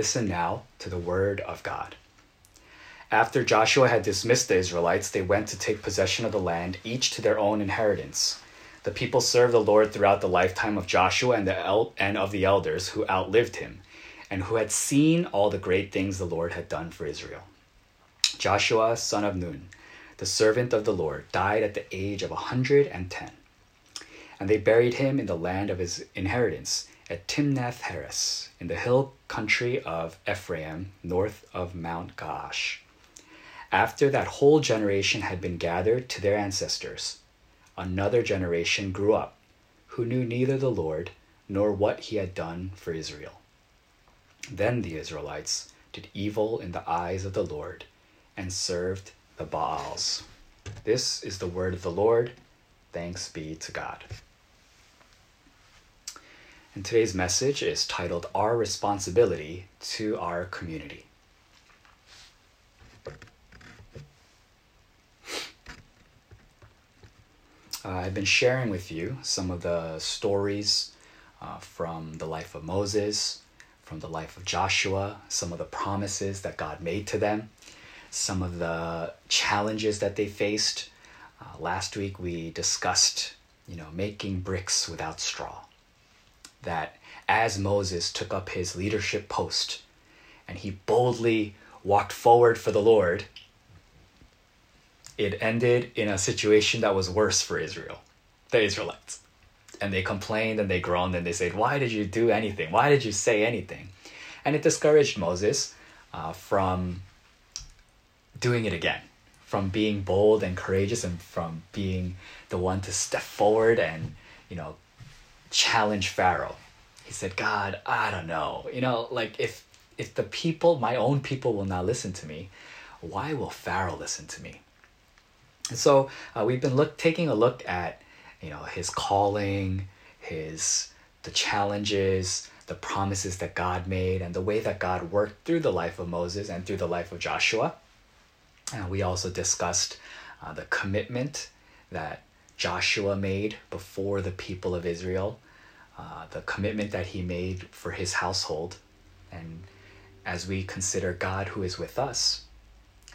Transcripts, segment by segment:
Listen now to the word of God. After Joshua had dismissed the Israelites, they went to take possession of the land, each to their own inheritance. The people served the Lord throughout the lifetime of Joshua and, the el- and of the elders who outlived him, and who had seen all the great things the Lord had done for Israel. Joshua, son of Nun, the servant of the Lord, died at the age of a 110. And they buried him in the land of his inheritance at Timnath Heres, in the hill country of Ephraim, north of Mount Gaash, After that whole generation had been gathered to their ancestors, another generation grew up who knew neither the Lord nor what he had done for Israel. Then the Israelites did evil in the eyes of the Lord and served the Baals. This is the word of the Lord. Thanks be to God. And today's message is titled Our Responsibility to Our Community. Uh, I've been sharing with you some of the stories uh, from the life of Moses, from the life of Joshua, some of the promises that God made to them, some of the challenges that they faced. Uh, last week we discussed, you know, making bricks without straw. That as Moses took up his leadership post and he boldly walked forward for the Lord, it ended in a situation that was worse for Israel, the Israelites. And they complained and they groaned and they said, Why did you do anything? Why did you say anything? And it discouraged Moses uh, from doing it again, from being bold and courageous and from being the one to step forward and, you know, challenge Pharaoh. He said, God, I don't know. You know, like if if the people, my own people will not listen to me, why will Pharaoh listen to me? And so uh, we've been look taking a look at you know his calling, his the challenges, the promises that God made, and the way that God worked through the life of Moses and through the life of Joshua. And we also discussed uh, the commitment that Joshua made before the people of Israel, uh, the commitment that he made for his household, and as we consider God who is with us,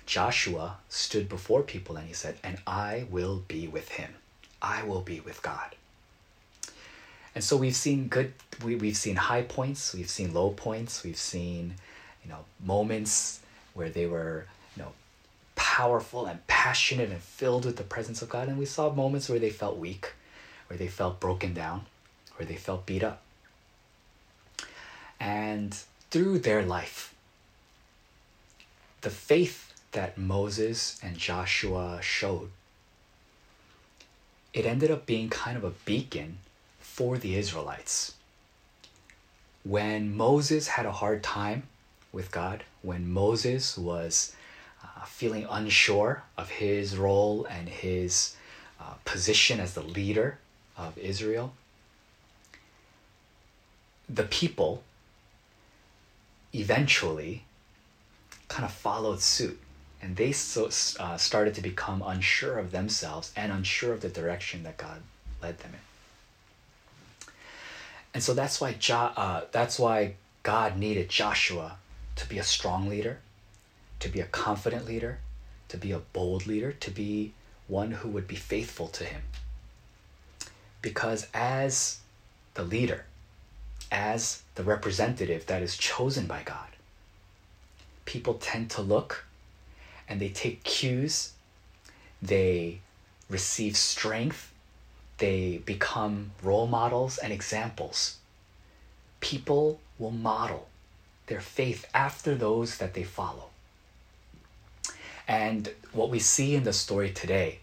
Joshua stood before people and he said, And I will be with him. I will be with God. And so we've seen good, we, we've seen high points, we've seen low points, we've seen, you know, moments where they were, you know, powerful and passionate and filled with the presence of God. And we saw moments where they felt weak, where they felt broken down, where they felt beat up. And through their life, the faith that Moses and Joshua showed, it ended up being kind of a beacon for the Israelites. When Moses had a hard time with God, when Moses was uh, feeling unsure of his role and his uh, position as the leader of Israel, the people eventually kind of followed suit and they so, uh, started to become unsure of themselves and unsure of the direction that God led them in. And so that's why jo- uh, that's why God needed Joshua to be a strong leader, to be a confident leader, to be a bold leader, to be one who would be faithful to him. Because as the leader, as the representative that is chosen by God, people tend to look and they take cues, they receive strength, they become role models and examples. People will model their faith after those that they follow. And what we see in the story today,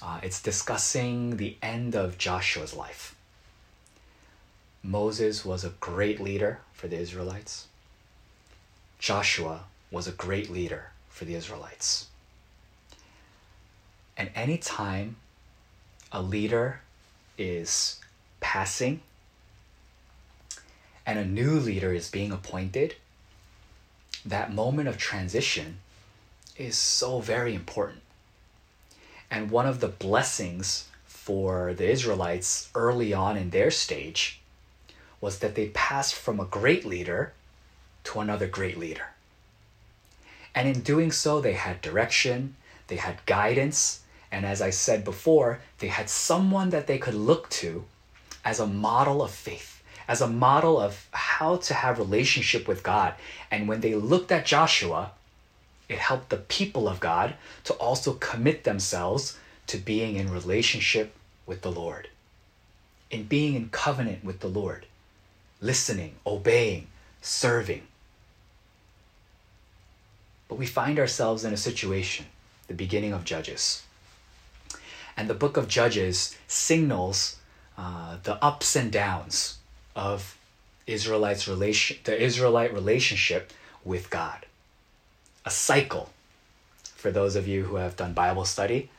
uh, it's discussing the end of Joshua's life. Moses was a great leader for the Israelites. Joshua was a great leader for the Israelites. And anytime a leader is passing and a new leader is being appointed, that moment of transition is so very important. And one of the blessings for the Israelites early on in their stage was that they passed from a great leader to another great leader. And in doing so, they had direction, they had guidance, and as I said before, they had someone that they could look to as a model of faith, as a model of how to have relationship with God. And when they looked at Joshua, it helped the people of God to also commit themselves to being in relationship with the Lord, in being in covenant with the Lord, listening, obeying, serving. But we find ourselves in a situation, the beginning of Judges. And the book of Judges signals uh, the ups and downs of Israelites relation, the Israelite relationship with God. A cycle. For those of you who have done Bible study,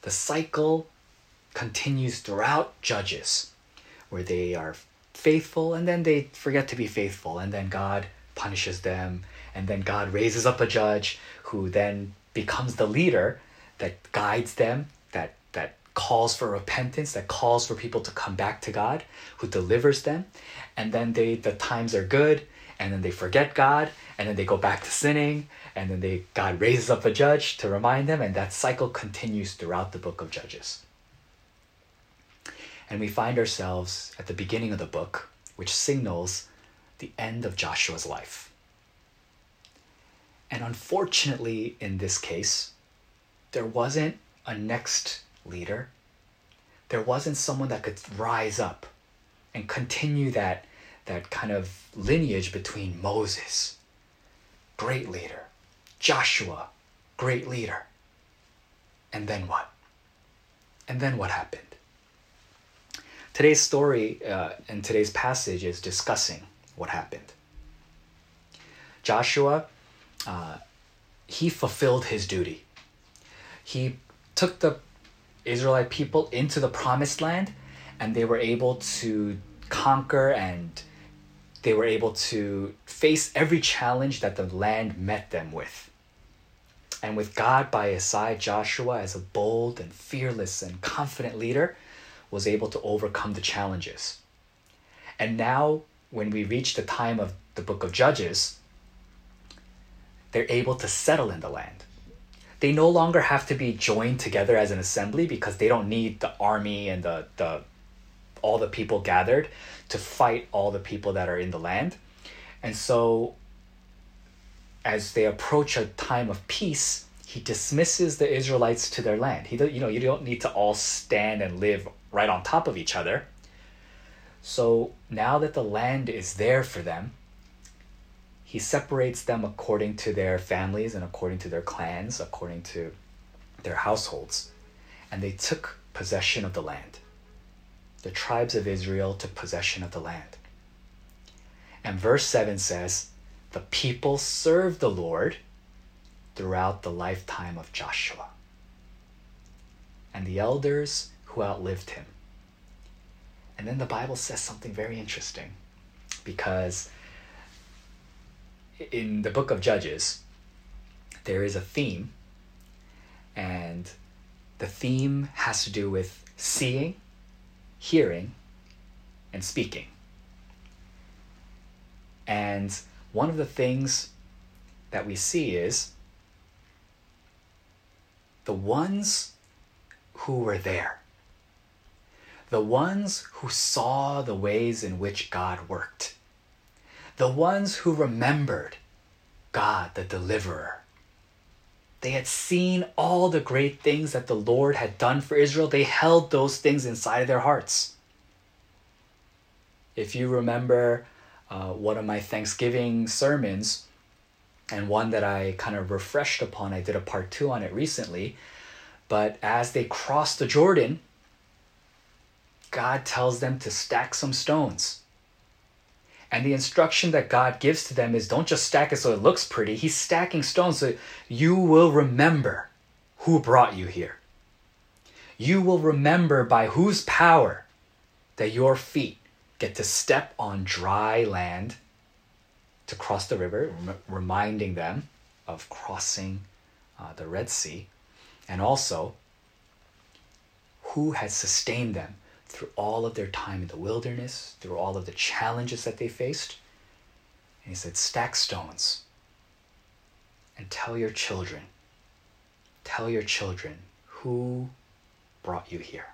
the cycle continues throughout Judges, where they are faithful and then they forget to be faithful, and then God punishes them, and then God raises up a judge who then becomes the leader that guides them, that that calls for repentance, that calls for people to come back to God, who delivers them, and then they the times are good, and then they forget God, and then they go back to sinning, and then they God raises up a judge to remind them, and that cycle continues throughout the book of Judges. And we find ourselves at the beginning of the book, which signals the end of Joshua's life. And unfortunately, in this case, there wasn't a next leader. There wasn't someone that could rise up and continue that, that kind of lineage between Moses, great leader, Joshua, great leader. And then what? And then what happened? Today's story uh, and today's passage is discussing what happened. Joshua uh, he fulfilled his duty. He took the Israelite people into the promised land and they were able to conquer and they were able to face every challenge that the land met them with. And with God by his side, Joshua, as a bold and fearless and confident leader, was able to overcome the challenges. And now, when we reach the time of the book of Judges, they're able to settle in the land. They no longer have to be joined together as an assembly because they don't need the army and the, the all the people gathered to fight all the people that are in the land. And so as they approach a time of peace, he dismisses the Israelites to their land. He you know, you don't need to all stand and live right on top of each other. So now that the land is there for them, he separates them according to their families and according to their clans, according to their households. And they took possession of the land. The tribes of Israel took possession of the land. And verse 7 says, The people served the Lord throughout the lifetime of Joshua and the elders who outlived him. And then the Bible says something very interesting because in the book of Judges, there is a theme, and the theme has to do with seeing, hearing, and speaking. And one of the things that we see is the ones who were there, the ones who saw the ways in which God worked the ones who remembered God the deliverer. They had seen all the great things that the Lord had done for Israel. They held those things inside of their hearts. If you remember uh, one of my Thanksgiving sermons, and one that I kind of refreshed upon, I did a part two on it recently. But as they crossed the Jordan, God tells them to stack some stones. And the instruction that God gives to them is don't just stack it so it looks pretty. He's stacking stones so you will remember who brought you here. You will remember by whose power that your feet get to step on dry land to cross the river, rem- reminding them of crossing uh, the Red Sea, and also who has sustained them through all of their time in the wilderness, through all of the challenges that they faced. And he said, Stack stones and tell your children, tell your children who brought you here.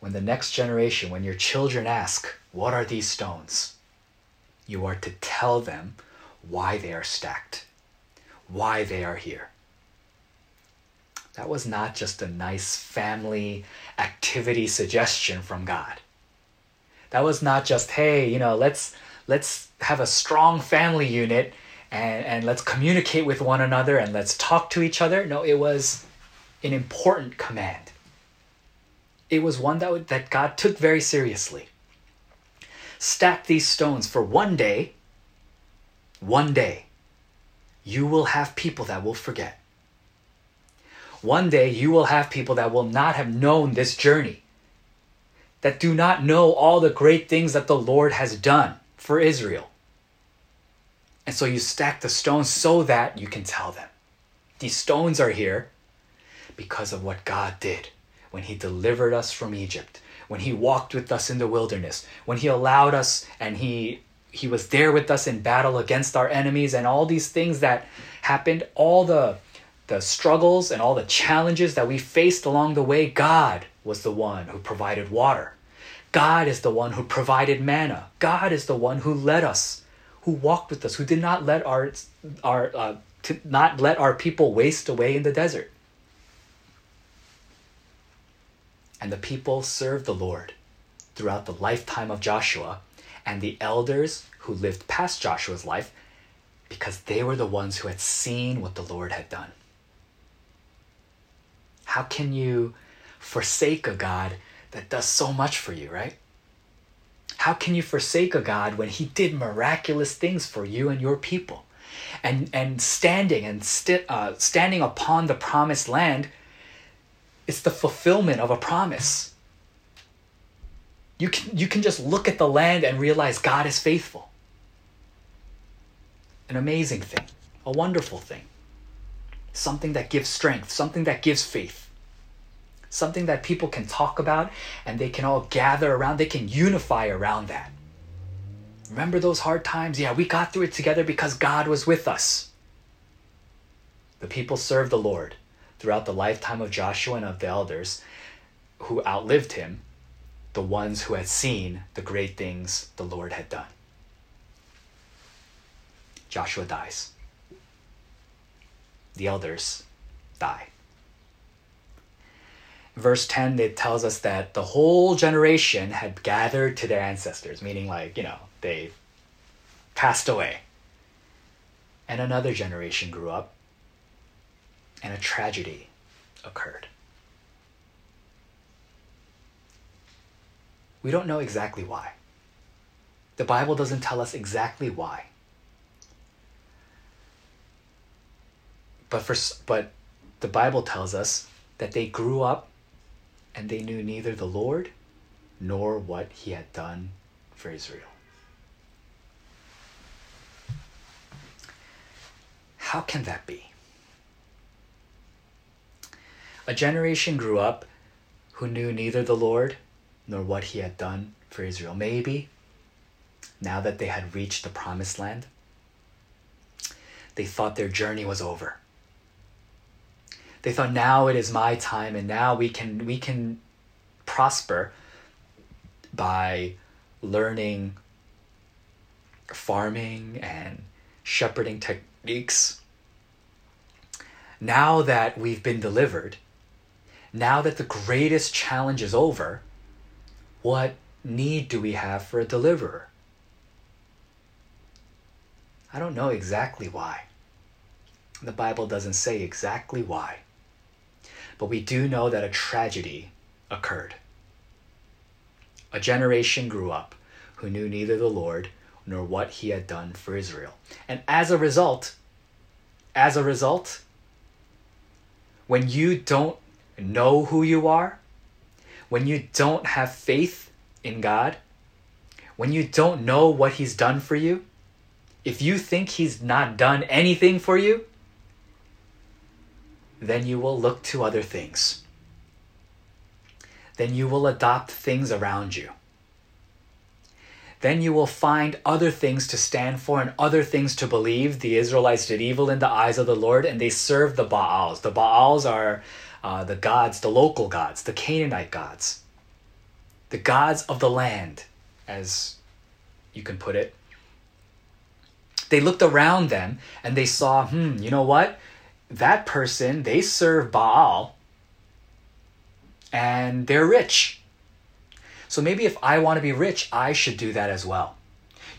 When the next generation, when your children ask, What are these stones? you are to tell them why they are stacked, why they are here. That was not just a nice family activity suggestion from God. That was not just, hey, you know, let's let's have a strong family unit and, and let's communicate with one another and let's talk to each other. No, it was an important command. It was one that, that God took very seriously. Stack these stones for one day, one day, you will have people that will forget. One day, you will have people that will not have known this journey, that do not know all the great things that the Lord has done for Israel. And so you stack the stones so that you can tell them. These stones are here because of what God did when He delivered us from Egypt, when He walked with us in the wilderness, when He allowed us and He He was there with us in battle against our enemies and all these things that happened, all the the struggles and all the challenges that we faced along the way, God was the one who provided water. God is the one who provided manna. God is the one who led us, who walked with us, who did not let our our uh, to not let our people waste away in the desert. And the people served the Lord throughout the lifetime of Joshua and the elders who lived past Joshua's life because they were the ones who had seen what the Lord had done. How can you forsake a God that does so much for you, right? How can you forsake a God when He did miraculous things for you and your people? And, and standing and sti- uh, standing upon the promised land it's the fulfillment of a promise. You can, you can just look at the land and realize God is faithful. An amazing thing, a wonderful thing, something that gives strength, something that gives faith, something that people can talk about and they can all gather around, they can unify around that. Remember those hard times? Yeah, we got through it together because God was with us. The people served the Lord throughout the lifetime of Joshua and of the elders who outlived him, the ones who had seen the great things the Lord had done. Joshua dies. The elders die. Verse 10, it tells us that the whole generation had gathered to their ancestors, meaning, like, you know, they passed away. And another generation grew up and a tragedy occurred. We don't know exactly why. The Bible doesn't tell us exactly why. But for but the Bible tells us that they grew up and they knew neither the Lord nor what he had done for Israel. How can that be? A generation grew up who knew neither the Lord nor what he had done for Israel. Maybe now that they had reached the promised land, they thought their journey was over. They thought now it is my time and now we can we can prosper by learning farming and shepherding techniques. Now that we've been delivered, now that the greatest challenge is over, what need do we have for a deliverer? I don't know exactly why. The Bible doesn't say exactly why. But we do know that a tragedy occurred. A generation grew up who knew neither the Lord nor what he had done for Israel. And as a result, as a result, when you don't know who you are, when you don't have faith in God, when you don't know what He's done for you, if you think He's not done anything for you, then you will look to other things. Then you will adopt things around you. then you will find other things to stand for and other things to believe. The Israelites did evil in the eyes of the Lord and they served the Baals. The Baals are uh, the gods, the local gods, the Canaanite gods, the gods of the land, as you can put it. They looked around them and they saw, hmm, you know what? That person, they serve Baal and they're rich. So maybe if I want to be rich, I should do that as well.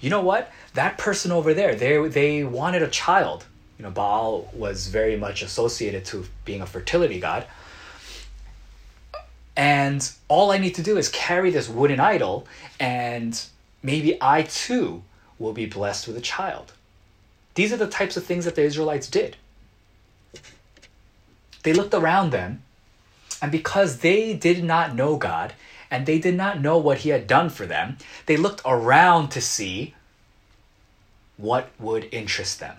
You know what? That person over there, they they wanted a child. You know, Baal was very much associated to being a fertility god. And all I need to do is carry this wooden idol, and maybe I too will be blessed with a child. These are the types of things that the Israelites did. They looked around them, and because they did not know God and they did not know what He had done for them, they looked around to see what would interest them,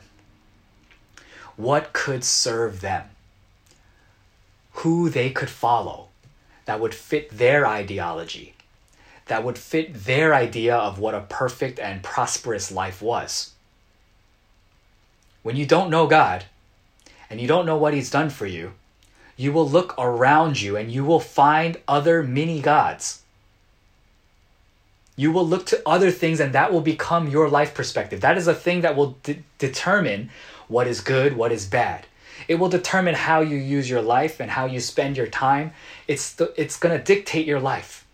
what could serve them, who they could follow that would fit their ideology, that would fit their idea of what a perfect and prosperous life was. When you don't know God and you don't know what He's done for you, you will look around you and you will find other mini gods. You will look to other things and that will become your life perspective. That is a thing that will de- determine what is good, what is bad. It will determine how you use your life and how you spend your time. It's, it's going to dictate your life.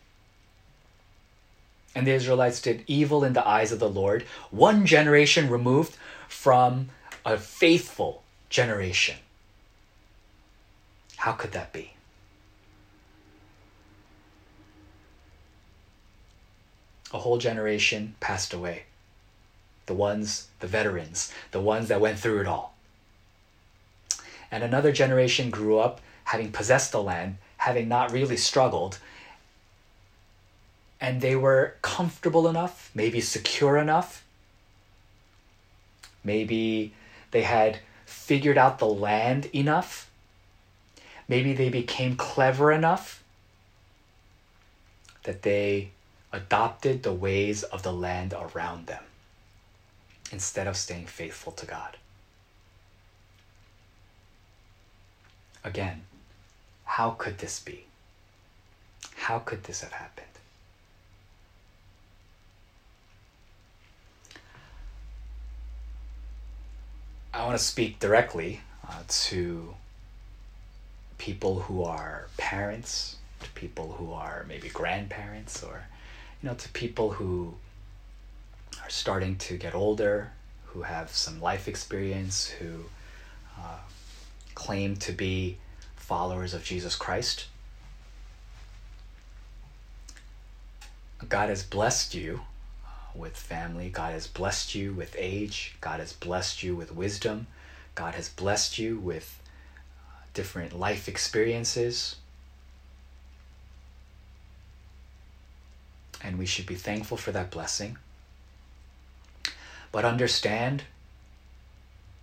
And the Israelites did evil in the eyes of the Lord, one generation removed from a faithful generation. How could that be? A whole generation passed away. The ones, the veterans, the ones that went through it all. And another generation grew up having possessed the land, having not really struggled. And they were comfortable enough, maybe secure enough. Maybe they had figured out the land enough maybe they became clever enough that they adopted the ways of the land around them instead of staying faithful to God. Again, how could this be? How could this have happened? I want to speak directly uh, to people who are parents, to people who are maybe grandparents, or you know, to people who are starting to get older, who have some life experience, who uh, claim to be followers of Jesus Christ. God has blessed you with family. God has blessed you with age. God has blessed you with wisdom. God has blessed you with uh, different life experiences. And we should be thankful for that blessing. But understand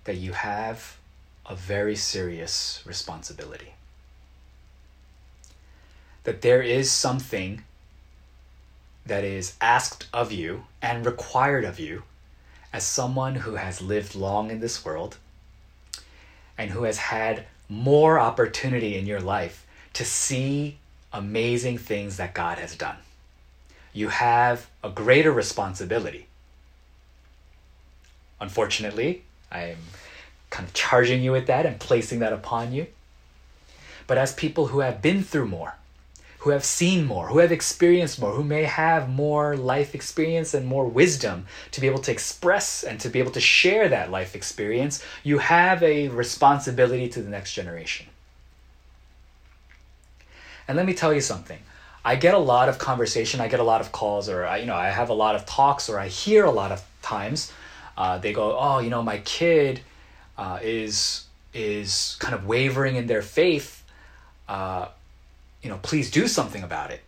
that you have a very serious responsibility. That there is something that is asked of you and required of you as someone who has lived long in this world and who has had more opportunity in your life to see amazing things that God has done. You have a greater responsibility. Unfortunately, I'm kind of charging you with that and placing that upon you. But as people who have been through more, who have seen more, who have experienced more, who may have more life experience and more wisdom to be able to express and to be able to share that life experience, you have a responsibility to the next generation. And let me tell you something. I get a lot of conversation, I get a lot of calls, or I, you know, I have a lot of talks, or I hear a lot of times. Uh, they go, "Oh, you know, my kid uh, is is kind of wavering in their faith." Uh, you know, please do something about it.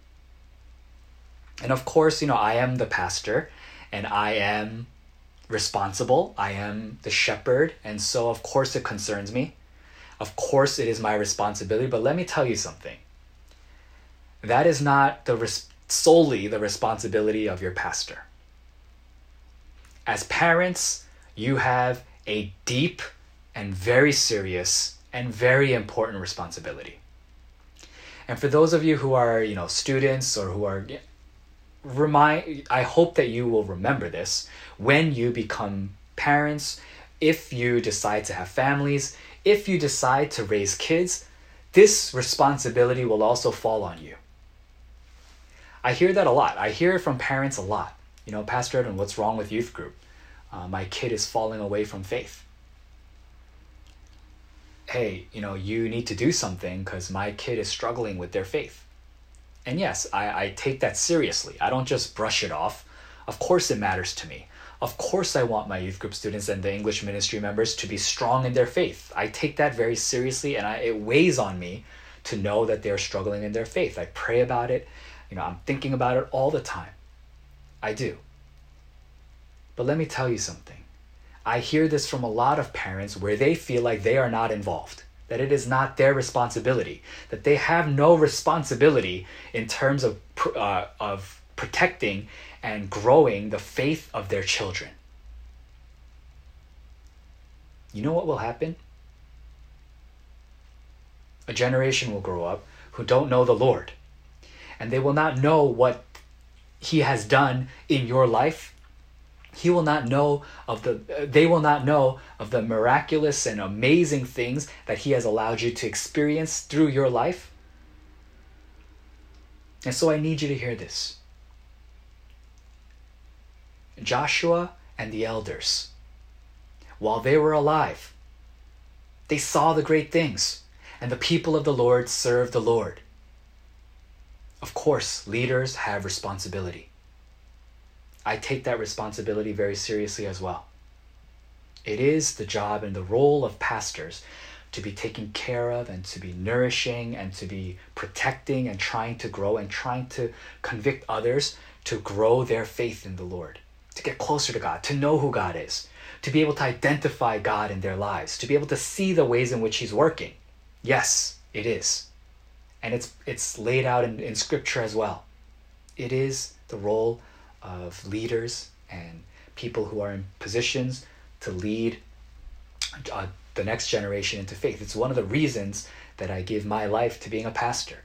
And of course, you know, I am the pastor and I am responsible. I am the shepherd. And so, of course, it concerns me. Of course, it is my responsibility. But let me tell you something that is not the res- solely the responsibility of your pastor. As parents, you have a deep and very serious and very important responsibility. And for those of you who are, you know, students or who are remind I hope that you will remember this when you become parents, if you decide to have families, if you decide to raise kids, this responsibility will also fall on you. I hear that a lot. I hear it from parents a lot. You know, Pastor Edwin, what's wrong with youth group? Uh, my kid is falling away from faith. Hey, you know, you need to do something because my kid is struggling with their faith. And yes, I, I take that seriously. I don't just brush it off. Of course, it matters to me. Of course, I want my youth group students and the English ministry members to be strong in their faith. I take that very seriously, and I, it weighs on me to know that they're struggling in their faith. I pray about it. You know, I'm thinking about it all the time. I do. But let me tell you something. I hear this from a lot of parents where they feel like they are not involved, that it is not their responsibility, that they have no responsibility in terms of, uh, of protecting and growing the faith of their children. You know what will happen? A generation will grow up who don't know the Lord, and they will not know what He has done in your life. He will not know of the uh, they will not know of the miraculous and amazing things that he has allowed you to experience through your life. And so I need you to hear this. Joshua and the elders, while they were alive, they saw the great things, and the people of the Lord served the Lord. Of course, leaders have responsibility. I take that responsibility very seriously as well. It is the job and the role of pastors to be taking care of and to be nourishing and to be protecting and trying to grow and trying to convict others to grow their faith in the Lord to get closer to God, to know who God is, to be able to identify God in their lives, to be able to see the ways in which He's working. Yes, it is. And it's, it's laid out in, in Scripture as well. It is the role of leaders and people who are in positions to lead uh, the next generation into faith. It's one of the reasons that I give my life to being a pastor.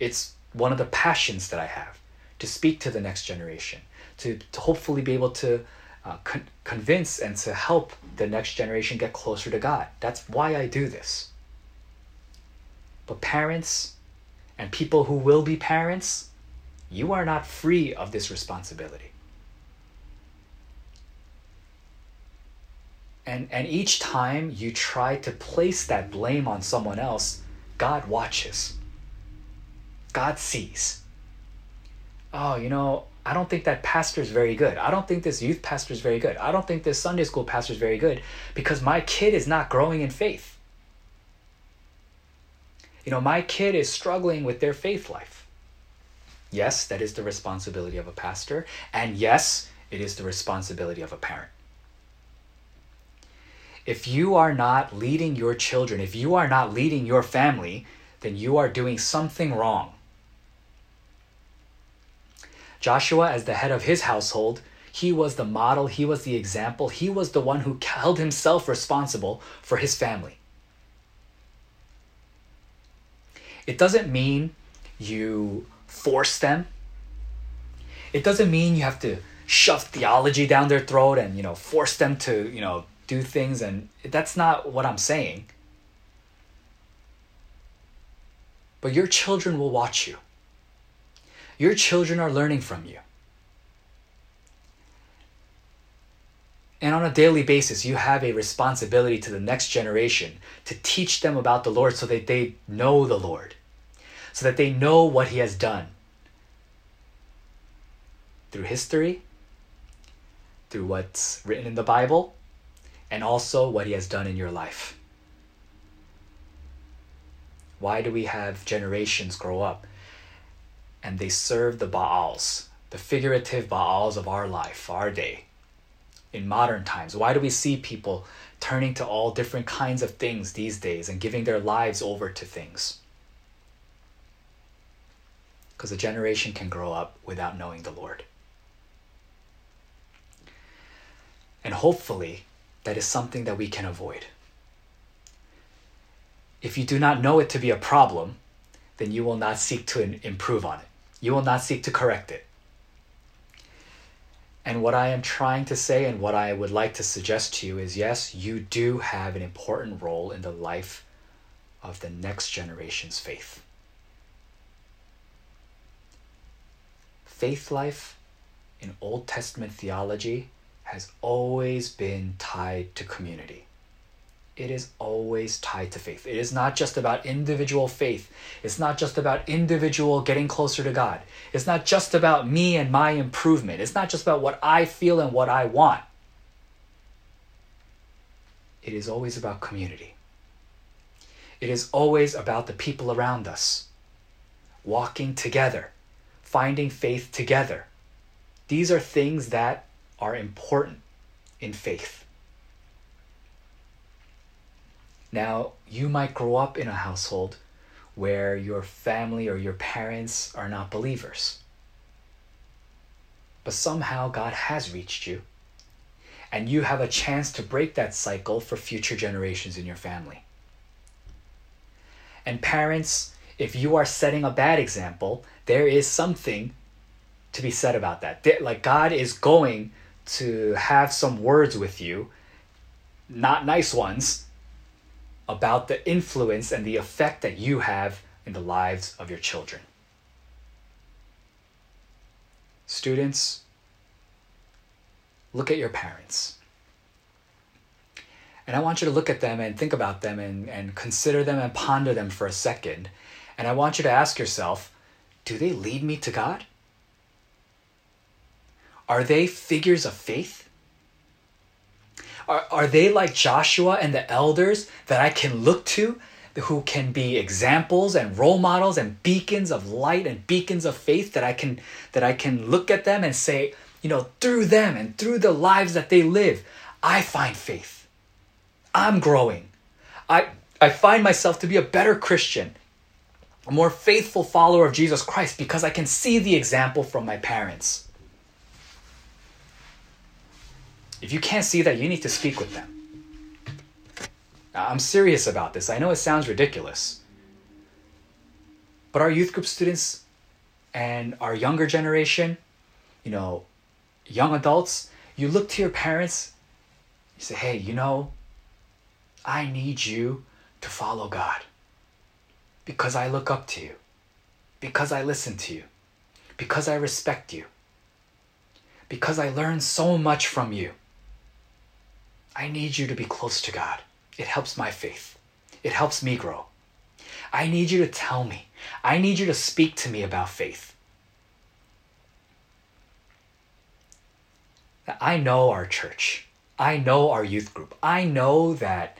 It's one of the passions that I have to speak to the next generation, to, to hopefully be able to uh, con- convince and to help the next generation get closer to God. That's why I do this. But parents and people who will be parents, you are not free of this responsibility. And, and each time you try to place that blame on someone else, God watches. God sees. Oh, you know, I don't think that pastor is very good. I don't think this youth pastor is very good. I don't think this Sunday school pastor is very good because my kid is not growing in faith. You know, my kid is struggling with their faith life. Yes, that is the responsibility of a pastor. And yes, it is the responsibility of a parent. If you are not leading your children, if you are not leading your family, then you are doing something wrong. Joshua, as the head of his household, he was the model, he was the example, he was the one who held himself responsible for his family. It doesn't mean you force them. It doesn't mean you have to shove theology down their throat and, you know, force them to, you know, do things and that's not what I'm saying. But your children will watch you. Your children are learning from you. And on a daily basis, you have a responsibility to the next generation to teach them about the Lord so that they know the Lord, so that they know what He has done through history, through what's written in the Bible, and also what He has done in your life. Why do we have generations grow up and they serve the Baals, the figurative Baals of our life, our day, in modern times? Why do we see people turning to all different kinds of things these days and giving their lives over to things? Because a generation can grow up without knowing the Lord. And hopefully, that is something that we can avoid. If you do not know it to be a problem, then you will not seek to improve on it. You will not seek to correct it. And what I am trying to say and what I would like to suggest to you is yes, you do have an important role in the life of the next generation's faith. Faith life in Old Testament theology has always been tied to community it is always tied to faith. It is not just about individual faith. It's not just about individual getting closer to God. It's not just about me and my improvement. It's not just about what I feel and what I want. It is always about community. It is always about the people around us, walking together, finding faith together. These are things that are important in faith. Now, you might grow up in a household where your family or your parents are not believers. But somehow God has reached you, and you have a chance to break that cycle for future generations in your family. And parents, if you are setting a bad example, there is something to be said about that. Like God is going to have some words with you, not nice ones, about the influence and the effect that you have in the lives of your children. Students, look at your parents. And I want you to look at them and think about them and, and consider them and ponder them for a second. And I want you to ask yourself do they lead me to God? Are they figures of faith? Are, are they like Joshua and the elders that I can look to, who can be examples and role models and beacons of light and beacons of faith that I can that I can look at them and say, you know, through them and through the lives that they live, I find faith. I'm growing. I I find myself to be a better Christian, a more faithful follower of Jesus Christ because I can see the example from my parents. If you can't see that, you need to speak with them. I'm serious about this. I know it sounds ridiculous. But our youth group students and our younger generation, you know, young adults, you look to your parents, you say, hey, you know, I need you to follow God because I look up to you, because I listen to you, because I respect you, because I learn so much from you. I need you to be close to God. It helps my faith. It helps me grow. I need you to tell me. I need you to speak to me about faith. I know our church. I know our youth group. I know that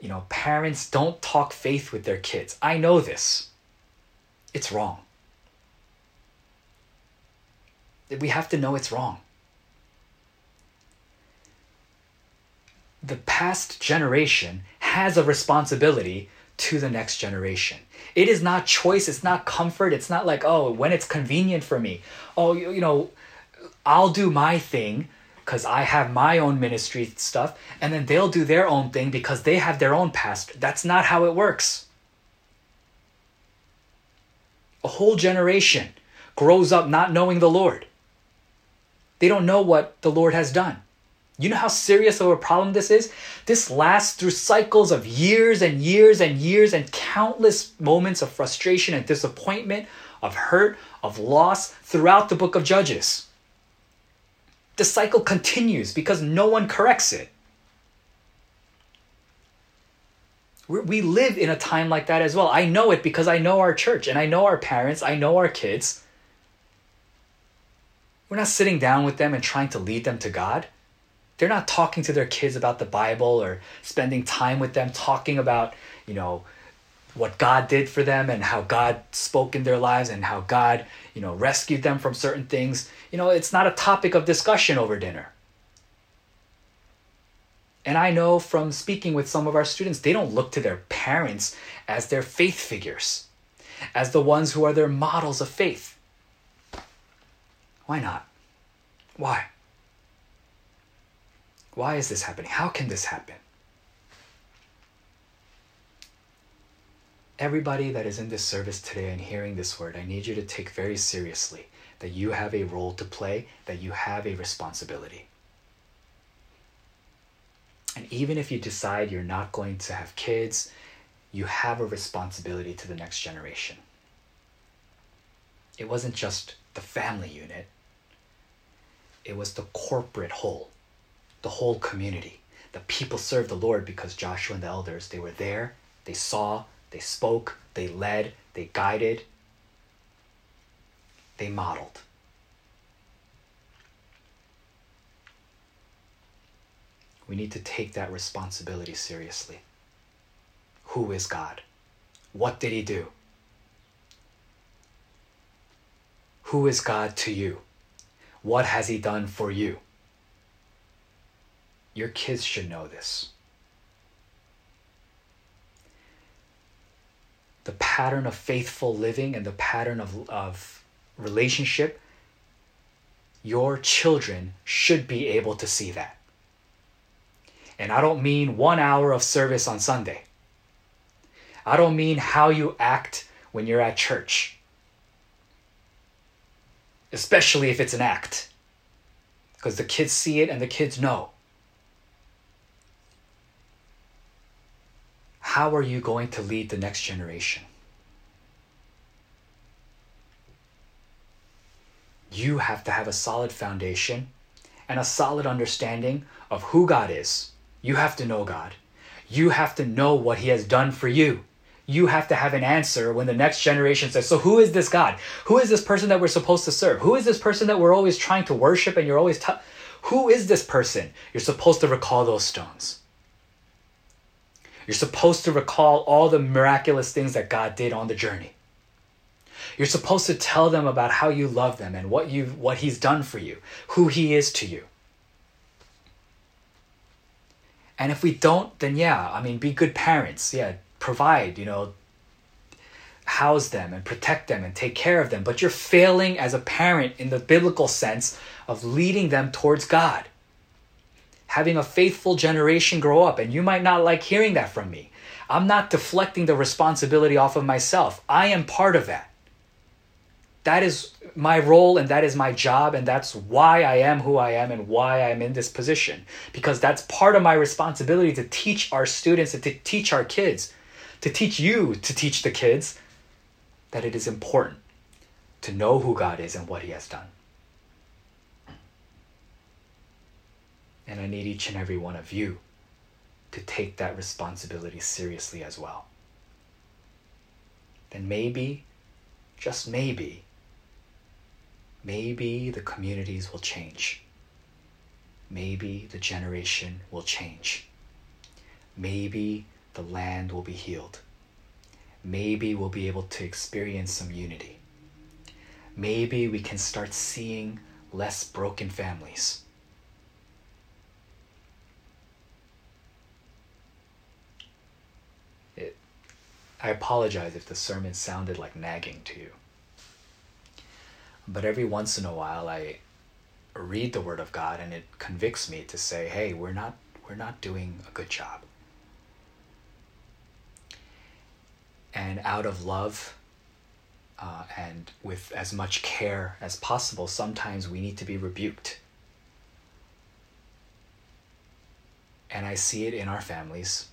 you know parents don't talk faith with their kids. I know this. It's wrong. We have to know it's wrong. the past generation has a responsibility to the next generation. It is not choice, it's not comfort, it's not like, oh, when it's convenient for me. Oh, you, you know, I'll do my thing because I have my own ministry stuff, and then they'll do their own thing because they have their own pastor. That's not how it works. A whole generation grows up not knowing the Lord. They don't know what the Lord has done. You know how serious of a problem this is? This lasts through cycles of years and years and years and countless moments of frustration and disappointment, of hurt, of loss throughout the book of Judges. The cycle continues because no one corrects it. we live in a time like that as well. I know it because I know our church and I know our parents, I know our kids. We're not sitting down with them and trying to lead them to God they're not talking to their kids about the Bible or spending time with them talking about, you know, what God did for them and how God spoke in their lives and how God, you know, rescued them from certain things. You know, it's not a topic of discussion over dinner. And I know from speaking with some of our students, they don't look to their parents as their faith figures, as the ones who are their models of faith. Why not? Why? why is this happening? How can this happen? Everybody that is in this service today and hearing this word, I need you to take very seriously that you have a role to play, that you have a responsibility. And even if you decide you're not going to have kids, you have a responsibility to the next generation. It wasn't just the family unit, it was the corporate whole, the whole community. The people served the Lord because Joshua and the elders, they were there, they saw, they spoke, they led, they guided, they modeled. We need to take that responsibility seriously. Who is God? What did He do? Who is God to you? What has He done for you? Your kids should know this. The pattern of faithful living and the pattern of, of relationship, your children should be able to see that. And I don't mean one hour of service on Sunday. I don't mean how you act when you're at church, especially if it's an act, because the kids see it and the kids know. How are you going to lead the next generation? You have to have a solid foundation and a solid understanding of who God is. You have to know God. You have to know what He has done for you. You have to have an answer when the next generation says, So, who is this God? Who is this person that we're supposed to serve? Who is this person that we're always trying to worship and you're always, who is this person? You're supposed to recall those stones. You're supposed to recall all the miraculous things that God did on the journey. You're supposed to tell them about how you love them and what you what he's done for you, who he is to you. And if we don't, then yeah, I mean be good parents. Yeah, provide, you know, house them and protect them and take care of them, but you're failing as a parent in the biblical sense of leading them towards God having a faithful generation grow up. And you might not like hearing that from me. I'm not deflecting the responsibility off of myself. I am part of that. That is my role and that is my job, and that's why I am who I am and why I'm in this position. Because that's part of my responsibility to teach our students and to teach our kids, to teach you to teach the kids that it is important to know who God is and what He has done. And I need each and every one of you to take that responsibility seriously as well. Then maybe, just maybe, maybe the communities will change. Maybe the generation will change. Maybe the land will be healed. Maybe we'll be able to experience some unity. Maybe we can start seeing less broken families I apologize if the sermon sounded like nagging to you. But every once in a while I read the word of God and it convicts me to say, "Hey, we're not we're not doing a good job." And out of love uh, and with as much care as possible, sometimes we need to be rebuked. And I see it in our families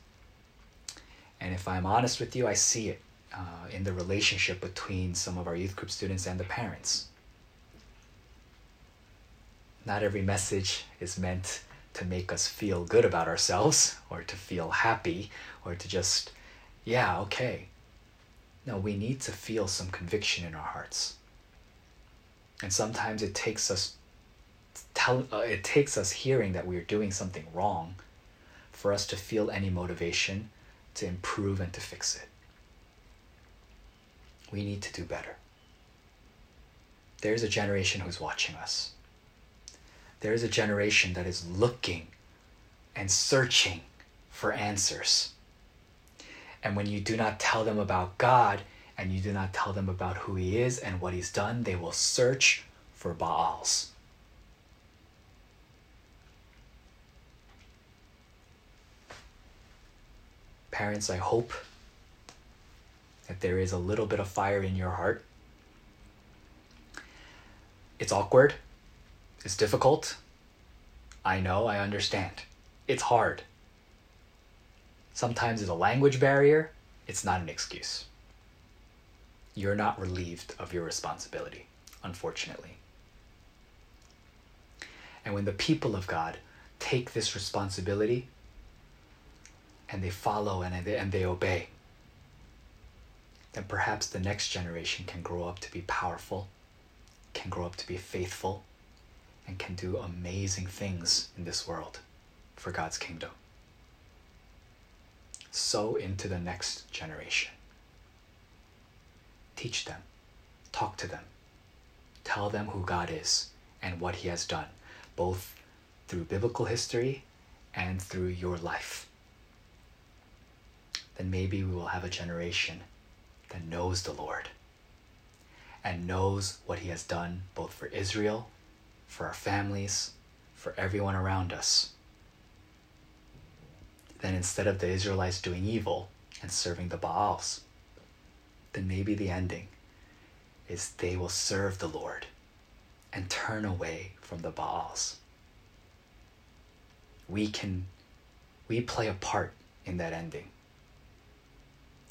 and if I'm honest with you, I see it uh, in the relationship between some of our youth group students and the parents. Not every message is meant to make us feel good about ourselves or to feel happy or to just, yeah, okay. No, we need to feel some conviction in our hearts. And sometimes it takes us tell uh, it takes us hearing that we're doing something wrong for us to feel any motivation to improve and to fix it. We need to do better. There's a generation who's watching us. There is a generation that is looking and searching for answers. And when you do not tell them about God and you do not tell them about who He is and what He's done, they will search for Baals. Parents, I hope that there is a little bit of fire in your heart. It's awkward, it's difficult. I know, I understand. It's hard. Sometimes it's a language barrier, it's not an excuse. You're not relieved of your responsibility, unfortunately. And when the people of God take this responsibility and they follow and they, and they obey, then perhaps the next generation can grow up to be powerful, can grow up to be faithful, and can do amazing things in this world for God's kingdom. Sow into the next generation. Teach them, talk to them, tell them who God is and what He has done, both through biblical history and through your life. Then maybe we will have a generation that knows the Lord and knows what He has done both for Israel, for our families, for everyone around us. Then instead of the Israelites doing evil and serving the Baals, then maybe the ending is they will serve the Lord and turn away from the Baals. We can, we play a part in that ending.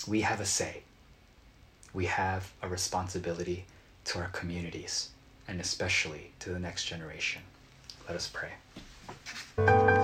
We have a say. We have a responsibility to our communities and especially to the next generation. Let us pray.